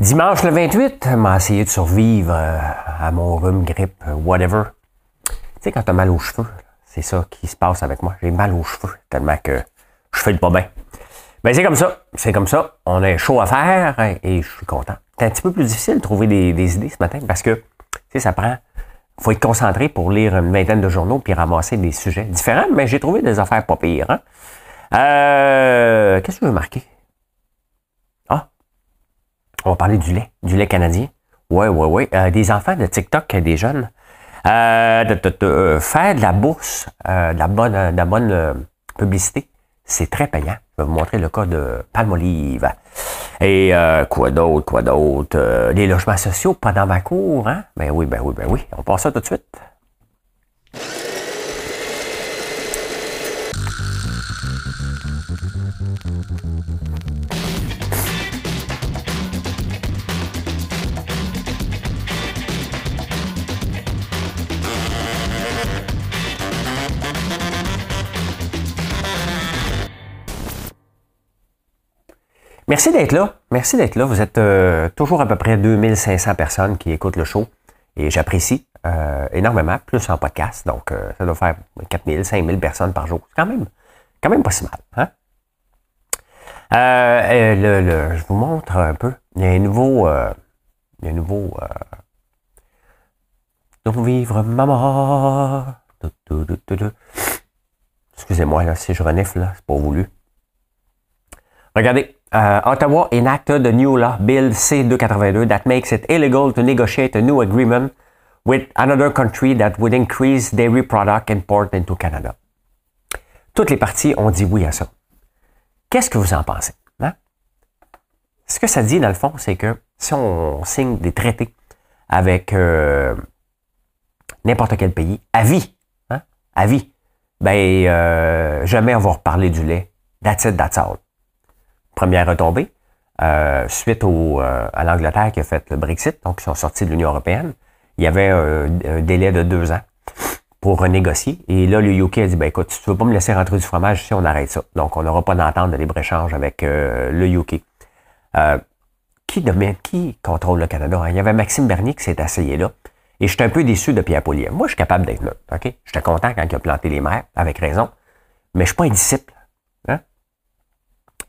Dimanche le 28, m'a essayé de survivre euh, à mon rhume, grippe, whatever. Tu sais, quand t'as mal aux cheveux, c'est ça qui se passe avec moi. J'ai mal aux cheveux tellement que je fais le pas bien. Ben, c'est comme ça. C'est comme ça. On a chaud à faire et je suis content. C'est un petit peu plus difficile de trouver des, idées ce matin parce que, tu sais, ça prend. faut être concentré pour lire une vingtaine de journaux puis ramasser des sujets différents, mais j'ai trouvé des affaires pas pires. Hein? Euh, qu'est-ce que je veux marquer? On va parler du lait, du lait canadien. Ouais, ouais, ouais. Euh, des enfants de TikTok, des jeunes. Euh, de, faire de la bourse, de la bonne, de la bonne publicité c'est très payant. Je vais vous montrer le cas de Palmolive. Et euh, quoi d'autre, quoi d'autre? Euh, les logements sociaux, pas dans ma cour, hein? Ben oui, ben oui, ben oui. On passe ça tout de suite. Merci d'être là. Merci d'être là. Vous êtes euh, toujours à peu près 2500 personnes qui écoutent le show et j'apprécie euh, énormément, plus en podcast. Donc, euh, ça doit faire 4000, 5000 personnes par jour. C'est quand même, quand même pas si mal. Hein? Le, je vous montre un peu. Il y a un nouveau. il y a un nouveau. Nous vivre maman. Excusez-moi, là, si je renifle, c'est pas voulu. Regardez, uh, Ottawa enacted a new law, Bill C-282, that makes it illegal to negotiate a new agreement with another country that would increase dairy product import into Canada. Toutes les parties ont dit oui à ça. Qu'est-ce que vous en pensez? Hein? Ce que ça dit, dans le fond, c'est que si on signe des traités avec euh, n'importe quel pays, à vie, hein? à vie, ben, euh, jamais on va reparler du lait. That's it, that's all première retombée, euh, suite au, euh, à l'Angleterre qui a fait le Brexit, donc ils sont sortis de l'Union européenne, il y avait un, délai de deux ans pour renégocier. Et là, le UK a dit, ben écoute, si tu veux pas me laisser rentrer du fromage ici, on arrête ça. Donc, on n'aura pas d'entente de libre-échange avec euh, le UK. qui, qui contrôle le Canada? Il y avait Maxime Bernier qui s'est essayé là. Et je suis un peu déçu de Pierre Poulier. Moi, je suis capable d'être là. OK? J'étais content quand il a planté les mers, avec raison. Mais je suis pas un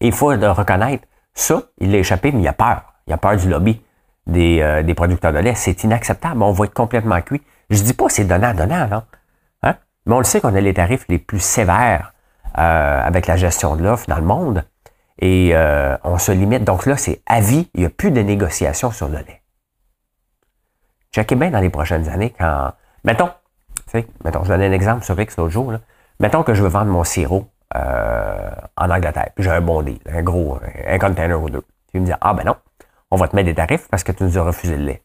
disciple il faut reconnaître, ça, il l'a échappé, mais il a peur. Il a peur du lobby des, euh, des producteurs de lait. C'est inacceptable. On va être complètement cuit. Je dis pas c'est donnant-donnant, non? Hein? Mais on le sait qu'on a les tarifs les plus sévères euh, avec la gestion de l'offre dans le monde. Et euh, on se limite. Donc là, c'est à vie. Il n'y a plus de négociations sur le lait. Checkez bien dans les prochaines années quand. Mettons, mettons, je donne un exemple sur X l'autre jour. Là. Mettons que je veux vendre mon sirop en Angleterre. Puis j'ai un bon deal, un gros, un container ou deux. Tu me dis, ah ben non, on va te mettre des tarifs parce que tu nous as refusé le lait.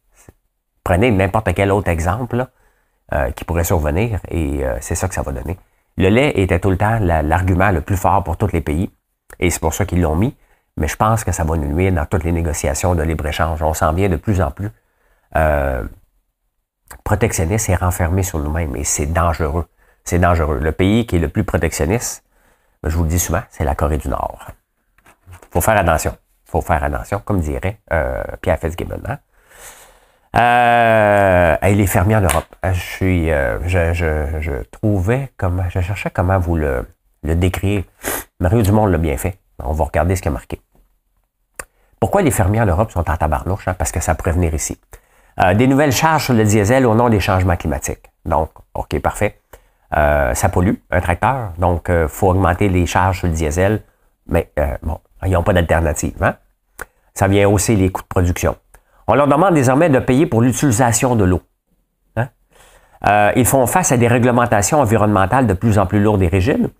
Prenez n'importe quel autre exemple euh, qui pourrait survenir et euh, c'est ça que ça va donner. Le lait était tout le temps l'argument le plus fort pour tous les pays et c'est pour ça qu'ils l'ont mis. Mais je pense que ça va nous nuire dans toutes les négociations de libre-échange. On s'en vient de plus en plus euh, protectionniste et renfermé sur nous-mêmes et c'est dangereux. C'est dangereux. Le pays qui est le plus protectionniste, je vous le dis souvent, c'est la Corée du Nord. faut faire attention. faut faire attention, comme dirait euh, Pierre Fitzgibbon. Hein? Euh, les fermiers en Europe. Euh, euh, je, trouvais comment, je cherchais comment vous le, le décrire. Mario Dumont l'a bien fait. On va regarder ce qu'il a marqué. Pourquoi les fermiers en Europe sont en tabarnouche? Hein? Parce que ça pourrait venir ici. Des nouvelles charges sur le diesel au nom des changements climatiques. Donc, OK, parfait. Euh, ça pollue, un tracteur. Donc, il euh, faut augmenter les charges sur le diesel. Mais euh, bon, ils n'ont pas d'alternative. Hein? Ça vient hausser les coûts de production. On leur demande désormais de payer pour l'utilisation de l'eau. Hein? ils font face à des réglementations environnementales de plus en plus lourdes et rigides.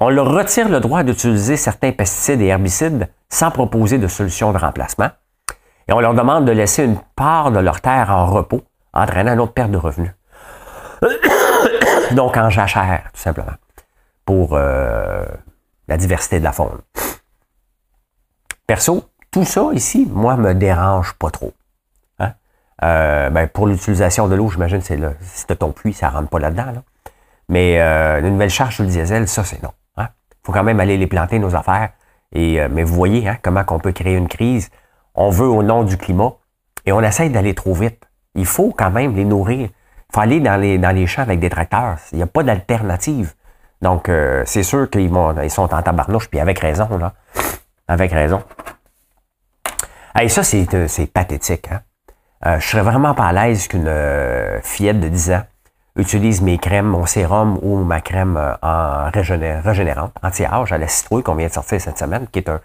On leur retire le droit d'utiliser certains pesticides et herbicides sans proposer de solution de remplacement. Et on leur demande de laisser une part de leur terre en repos, entraînant une autre perte de revenus. Donc en jachère, tout simplement, pour euh, la diversité de la faune. Perso, tout ça ici, moi, me dérange pas trop. Hein? Euh, ben, pour l'utilisation de l'eau, j'imagine c'est là. Si ton puits, ça rentre pas là-dedans. Mais euh, une nouvelle charge sur le diesel, ça, c'est non. Il hein? faut quand même aller les planter, nos affaires. Mais vous voyez hein, comment qu'on peut créer une crise. on veut au nom du climat, et on essaye d'aller trop vite. Il faut quand même les nourrir. Faut aller dans les, champs avec des tracteurs. Il n'y a pas d'alternative. Donc, euh, c'est sûr qu'ils ils sont en tabarnouche, puis avec raison, là. Avec raison. Et ça, c'est, c'est pathétique. Hein? Euh, je serais vraiment pas à l'aise qu'une euh, fillette de 10 ans utilise mes crèmes, mon sérum ou ma crème euh, en régénérante, anti-âge à la citrouille qu'on vient de sortir cette semaine, qui est un,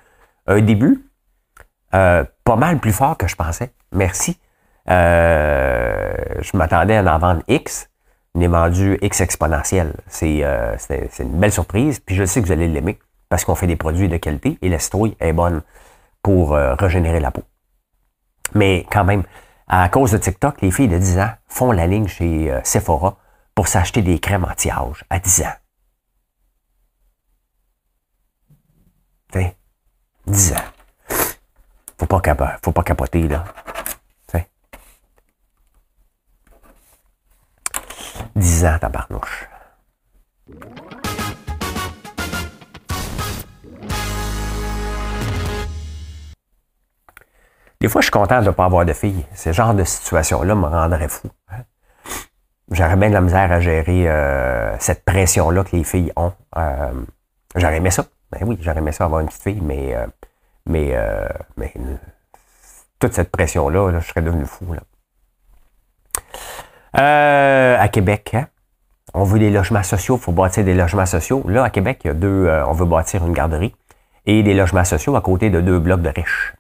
un début pas mal plus fort que je pensais. Merci. Je m'attendais à en vendre X. Est vendu X exponentiel. C'est, c'est, une belle surprise. Puis je sais que vous allez l'aimer parce qu'on fait des produits de qualité et la citrouille est bonne pour régénérer la peau. Mais quand même, à cause de TikTok, les filles de 10 ans font la ligne chez euh, Sephora pour s'acheter des crèmes anti-âge à 10 ans. T'sais, 10 ans. Faut pas capoter, là. 10 ans, tabarnouche. Des fois, je suis content de ne pas avoir de filles. Ce genre de situation-là me rendrait fou. Hein. J'aurais bien de la misère à gérer euh, cette pression-là que les filles ont. Euh, j'aurais aimé ça. Ben oui, j'aurais aimé ça avoir une petite fille, mais, euh, mais, mais toute cette pression-là, je serais devenu fou. À Québec, hein, on veut des logements sociaux, il faut bâtir des logements sociaux. Là, à Québec, il y a deux, on veut bâtir une garderie et des logements sociaux à côté de deux blocs de riches.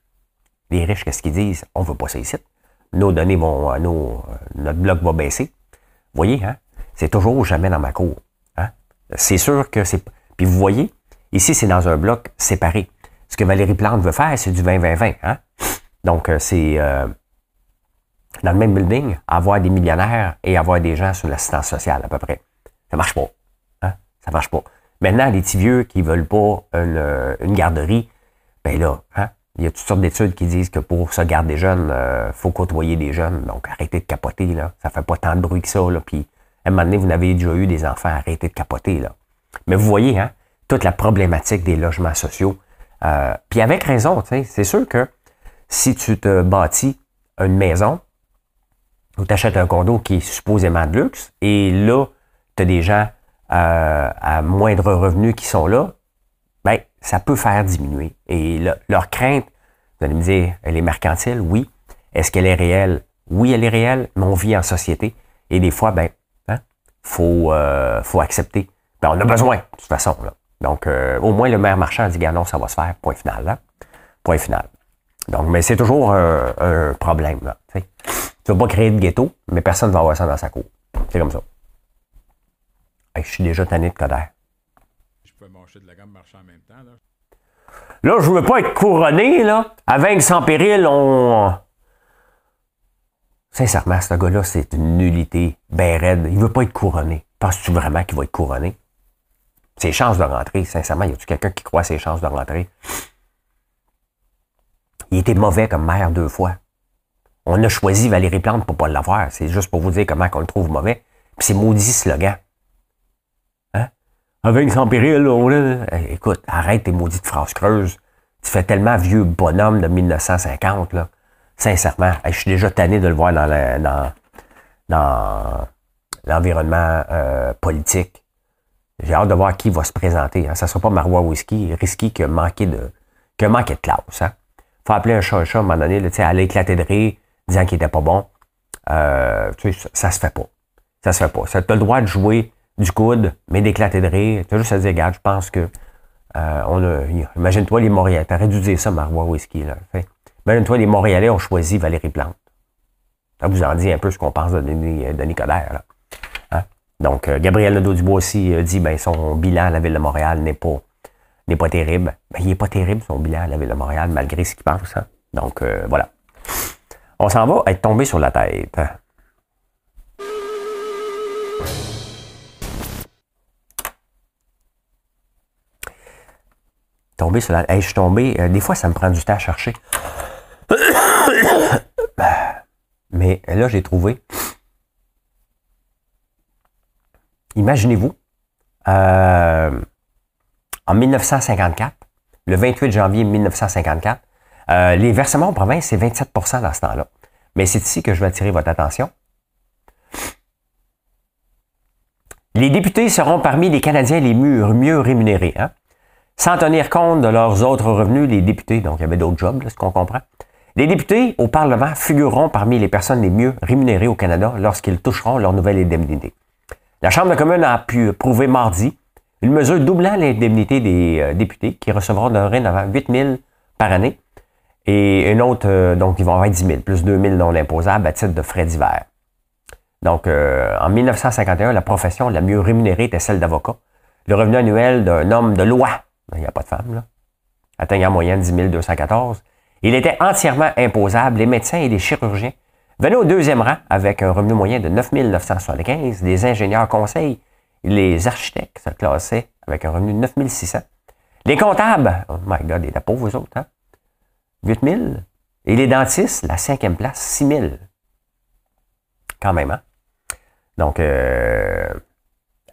Les riches, qu'est-ce qu'ils disent? On veut pas ça ici. Nos données vont, euh, nos, euh, notre bloc va baisser. Vous voyez, hein? C'est toujours jamais dans ma cour. Hein? C'est sûr que c'est. Puis vous voyez, ici, c'est dans un bloc séparé. Ce que Valérie Plante veut faire, c'est du 20-20-20. Hein? Donc, euh, c'est dans le même building, avoir des millionnaires et avoir des gens sur l'assistance sociale, à peu près. Ça marche pas. Hein? Ça marche pas. Maintenant, les petits vieux qui veulent pas une, une garderie, ben là, hein? Il y a toutes sortes d'études qui disent que pour se garder jeune, il euh, faut côtoyer des jeunes. Donc, arrêtez de capoter, là. Ça fait pas tant de bruit que ça, là. Puis, à un moment donné, vous n'avez déjà eu des enfants, arrêtez de capoter, là. Mais vous voyez, hein, toute la problématique des logements sociaux. Euh, puis avec raison, c'est sûr que si tu te bâtis une maison ou tu achètes un condo qui est supposément de luxe, et là, tu as des gens euh, à moindre revenu qui sont là, ben, ça peut faire diminuer. Et leur crainte, vous allez me dire, elle est mercantile, oui. Est-ce qu'elle est réelle? Oui, elle est réelle, mais on vit en société. Et des fois, ben, hein, faut, euh, faut accepter. Ben, on a besoin, de toute façon. Là. Donc, euh, au moins, le maire marchand dit, non, ça va se faire, point final. Là. Point final. Donc, mais c'est toujours un, problème. Là, tu ne vas pas créer de ghetto, mais personne ne va avoir ça dans sa cour. C'est comme ça. je suis déjà tanné de Coder de la gamme en même temps. Là, là je veux pas être couronné, là. Avec sans péril, on. Sincèrement, ce gars-là, c'est une nullité ben raide. Il veut pas être couronné. Penses-tu vraiment qu'il va être couronné? Ses chances de rentrer, sincèrement, y a-tu quelqu'un qui croit à ses chances de rentrer? Il était mauvais comme maire deux fois. On a choisi Valérie Plante pour pas l'avoir. C'est juste pour vous dire comment on le trouve mauvais. Puis c'est maudit slogan avec sans péril, écoute, arrête tes maudites phrases creuses. Tu fais tellement vieux bonhomme de 1950, là. Sincèrement, je suis déjà tanné de le voir dans, dans, l'environnement euh, politique. J'ai hâte de voir qui va se présenter. Hein. Ça ne sera pas Marois Whisky, risqué que manquer de, que manquer de classe. Hein. faut appeler un chat un chat à un moment donné, là, aller éclater de rire, disant qu'il était pas bon. Euh, tu sais, ça, ça se fait pas. Ça se fait pas. Tu as le droit de jouer du coude, mais d'éclater de rire. Tu as juste à dire, regarde, je pense que euh, on a. Imagine-toi les Montréalais. T'aurais dû dire ça, Marois Whisky. Là. Imagine-toi, les Montréalais ont choisi Valérie Plante. Ça vous en dit un peu ce qu'on pense de Denis, de Là. Hein? Donc, euh, Gabriel Nadeau-Dubois aussi euh, dit ben son bilan à la Ville de Montréal n'est pas n'est pas terrible. Ben, il n'est pas terrible, son bilan à la Ville de Montréal, malgré ce qu'il pense. Hein? Donc, voilà. On s'en va être tombé sur la tête. Tombé sur la. je suis tombé. Euh, des fois, ça me prend du temps à chercher. Mais là, j'ai trouvé. Imaginez-vous, euh, en 1954, le 28 janvier 1954, Euh, les versements en province, c'est 27% dans ce temps-là. Mais c'est ici que je vais attirer votre attention. Les députés seront parmi les Canadiens les mieux, rémunérés. Hein? Sans tenir compte de leurs autres revenus, les députés, donc il y avait d'autres jobs, ce qu'on comprend. Les députés au Parlement figureront parmi les personnes les mieux rémunérées au Canada lorsqu'ils toucheront leur nouvelle indemnité. La Chambre de communes a pu prouver mardi une mesure doublant l'indemnité des euh, députés qui recevront dorénavant 8 000 par année et une autre, euh, donc ils vont avoir 10 000, plus 2 000 non imposables à titre de frais divers. Donc, euh, en 1951, la profession la mieux rémunérée était celle d'avocat. Le revenu annuel d'un homme de loi, ben, il n'y a pas de femme, là, atteignant en moyenne 10 214. Il était entièrement imposable. Les médecins et les chirurgiens venaient au deuxième rang avec un revenu moyen de 9 975. Les ingénieurs conseils, les architectes se classaient avec un revenu de 9 600. Les comptables, oh my God, ils étaient pauvres, vous autres, hein? 8 000. Et les dentistes, la cinquième place, 6 000. Quand même, hein? Donc, euh,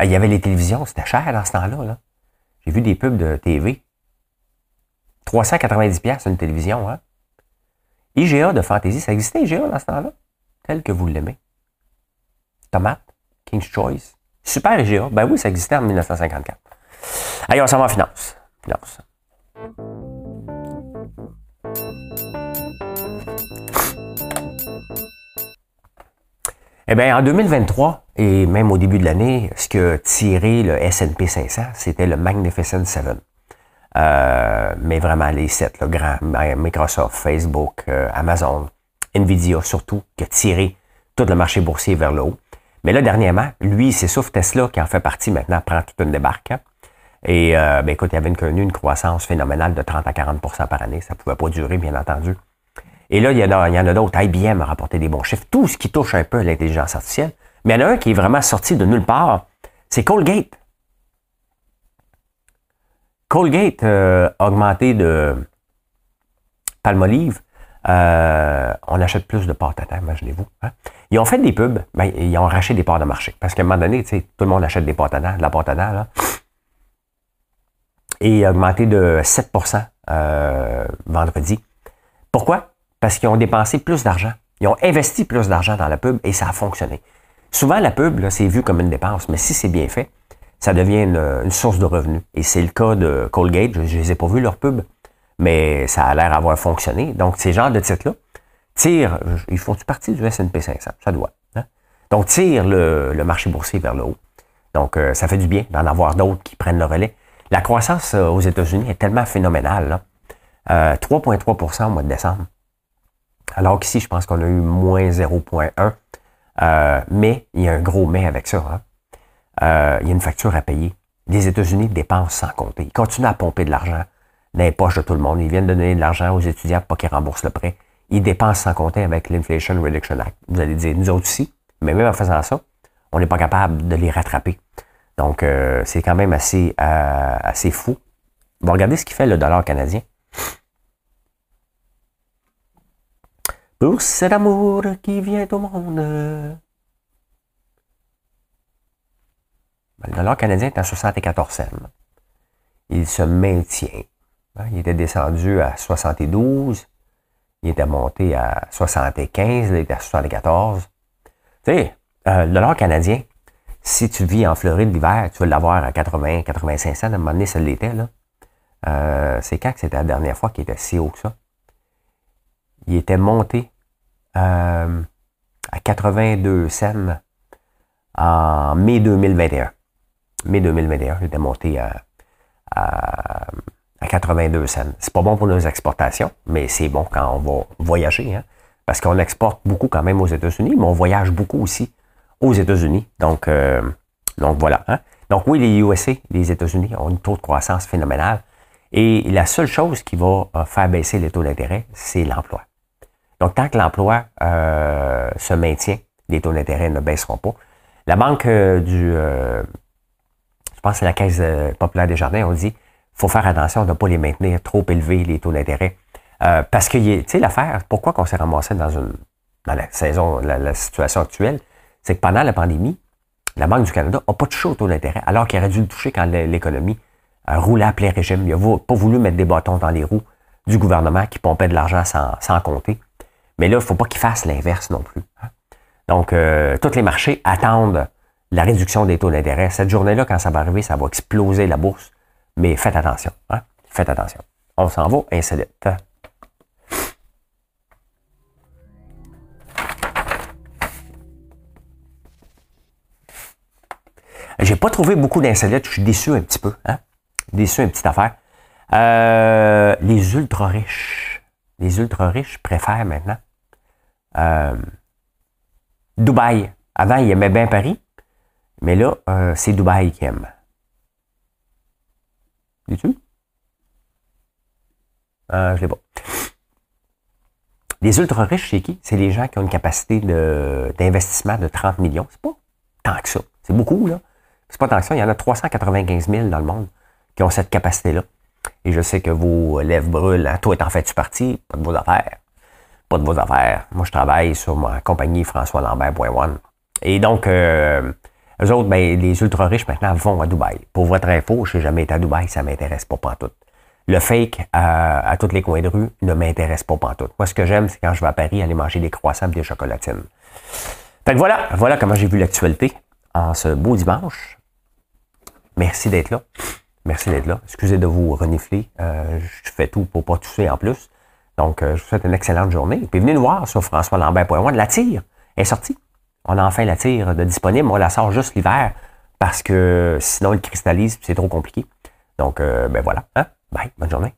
il y avait les télévisions, c'était cher dans ce temps-là. J'ai vu des pubs de TV. 390$ une télévision, hein? IGA de Fantasy, ça existait IGA dans ce temps-là? Tel que vous l'aimez. Tomate, King's Choice. Super IGA. Ben oui, ça existait en 1954. Allez, on s'en va en finance. Finance. Eh bien, en 2023, et même au début de l'année, ce qui a tiré le S&P 500, c'était le Magnificent Seven. Euh, mais vraiment les sept, le grand, Microsoft, Facebook, euh, Amazon, Nvidia surtout, qui a tiré tout le marché boursier vers le haut. Mais là, dernièrement, lui, c'est sauf Tesla qui en fait partie maintenant, prend toute une débarque. Hein. Et euh, ben, écoute, il avait connu une croissance phénoménale de 30 à 40% par année. Ça ne pouvait pas durer, bien entendu. Et là, il y en a, d'autres. IBM a rapporté des bons chiffres. Tout ce qui touche un peu à l'intelligence artificielle. Mais il y en a un qui est vraiment sorti de nulle part. C'est Colgate. Colgate euh, a augmenté de Palmolive. Euh, on achète plus de pâte à imaginez-vous. Hein. Ils ont fait des pubs, ben, ils ont racheté des parts de marché. Parce qu'à un moment donné, tout le monde achète des pâtes à de la pâte à terre. Là. Et a augmenté de 7% euh, vendredi. Pourquoi? Parce qu'ils ont dépensé plus d'argent. Ils ont investi plus d'argent dans la pub et ça a fonctionné. Souvent, la pub, c'est vu comme une dépense, mais si c'est bien fait, ça devient une, source de revenus. Et c'est le cas de Colgate. Je ne les ai pas vus, leur pub, mais ça a l'air d'avoir fonctionné. Donc, ces genres de titres-là tirent, ils font partie du S&P 500, ça doit. Hein? Donc, tirent le, marché boursier vers le haut. Donc, euh, ça fait du bien d'en avoir d'autres qui prennent le relais. La croissance euh, aux États-Unis est tellement phénoménale. 3,3% euh, au mois de décembre. Alors qu'ici, je pense qu'on a eu moins 0,1. Euh, mais il y a un gros mais avec ça. Hein. Euh, il y a une facture à payer. Les États-Unis dépensent sans compter. Ils continuent à pomper de l'argent dans les poches de tout le monde. Ils viennent donner de l'argent aux étudiants pour qu'ils remboursent le prêt. Ils dépensent sans compter avec l'Inflation Reduction Act. Vous allez dire, nous autres aussi, mais même en faisant ça, on n'est pas capable de les rattraper. Donc, euh, c'est quand même assez, assez fou. Bon, regardez ce qui fait le dollar canadien. Pour cet amour qui vient au monde? Le dollar canadien est à 74 cents. Il se maintient. Hein, il était descendu à 72. Il était monté à 75. il était à 74. Tu sais, euh, le dollar canadien, si tu vis en Floride l'hiver, tu vas l'avoir à 80, 85 cents. À un moment donné, ça l'était. Là. Euh, c'est quand que c'était la dernière fois qu'il était si haut que ça? Il était monté euh, à 82 cents en mai 2021. Mai 2021, il était monté à, à, 82 cents. C'est pas bon pour nos exportations, mais c'est bon quand on va voyager, hein, parce qu'on exporte beaucoup quand même aux États-Unis, mais on voyage beaucoup aussi aux États-Unis. Donc, euh, donc voilà. Hein. Donc oui, les USA, les États-Unis ont un taux de croissance phénoménal. Et la seule chose qui va euh, faire baisser les taux d'intérêt, c'est l'emploi. Donc, tant que l'emploi euh, se maintient, les taux d'intérêt ne baisseront pas. La banque euh, du, euh, je pense que c'est la Caisse populaire des jardins, on dit, faut faire attention de ne pas les maintenir trop élevés, les taux d'intérêt. parce que, tu sais, l'affaire, pourquoi qu'on s'est ramassé dans une, dans la saison, la, situation actuelle, c'est que pendant la pandémie, la Banque du Canada n'a pas touché au taux d'intérêt, alors qu'il aurait dû le toucher quand l'économie roulait à plein régime. Il n'a pas voulu mettre des bâtons dans les roues du gouvernement qui pompait de l'argent sans, compter. Mais là, il ne faut pas qu'ils fassent l'inverse non plus. Hein. Donc, euh, tous les marchés attendent la réduction des taux d'intérêt. Cette journée-là, quand ça va arriver, ça va exploser la bourse. Mais faites attention. Hein. Faites attention. On s'en va insolite. J'ai pas trouvé beaucoup d'insolites. Je suis déçu un petit peu. Hein? Déçu une petite affaire. Euh, les ultra riches. Les ultra riches préfèrent maintenant euh, Dubaï. Avant, ils aimaient bien Paris. Mais là, euh, c'est Dubaï qui aime. Dis-tu? Euh, je l'ai pas. Les ultra riches, c'est qui? C'est les gens qui ont une capacité d'investissement de, 30 millions. C'est pas tant que ça. C'est beaucoup, là. C'est pas tant que ça. Il y en a 395 000 dans le monde qui ont cette capacité-là. Et je sais que vos lèvres brûlent. Hein. Toi, t'en fais-tu partie? Pas de vos affaires. Pas de vos affaires. Moi, je travaille sur ma compagnie François Lambert.one. Et donc, euh, eux autres, ben, les ultra riches maintenant vont à Dubaï. Pour votre info, je n'ai jamais été à Dubaï, ça m'intéresse pas tout. Le fake à, à tous les coins de rue ne m'intéresse pas tout. Moi, ce que j'aime, c'est quand je vais à Paris aller manger des croissants et des chocolatines. Fait que voilà, voilà comment j'ai vu l'actualité en ce beau dimanche. Merci d'être là. Merci d'être là. Excusez de vous renifler. Euh, je fais tout pour pas tousser en plus. Donc, euh, je vous souhaite une excellente journée. Puis venez nous voir sur françoislambert.1. La tire est sortie. On a enfin la tire de disponible. On la sort juste l'hiver parce que sinon, il cristallise c'est trop compliqué. Donc, euh, ben voilà. Hein? Bye. Bonne journée.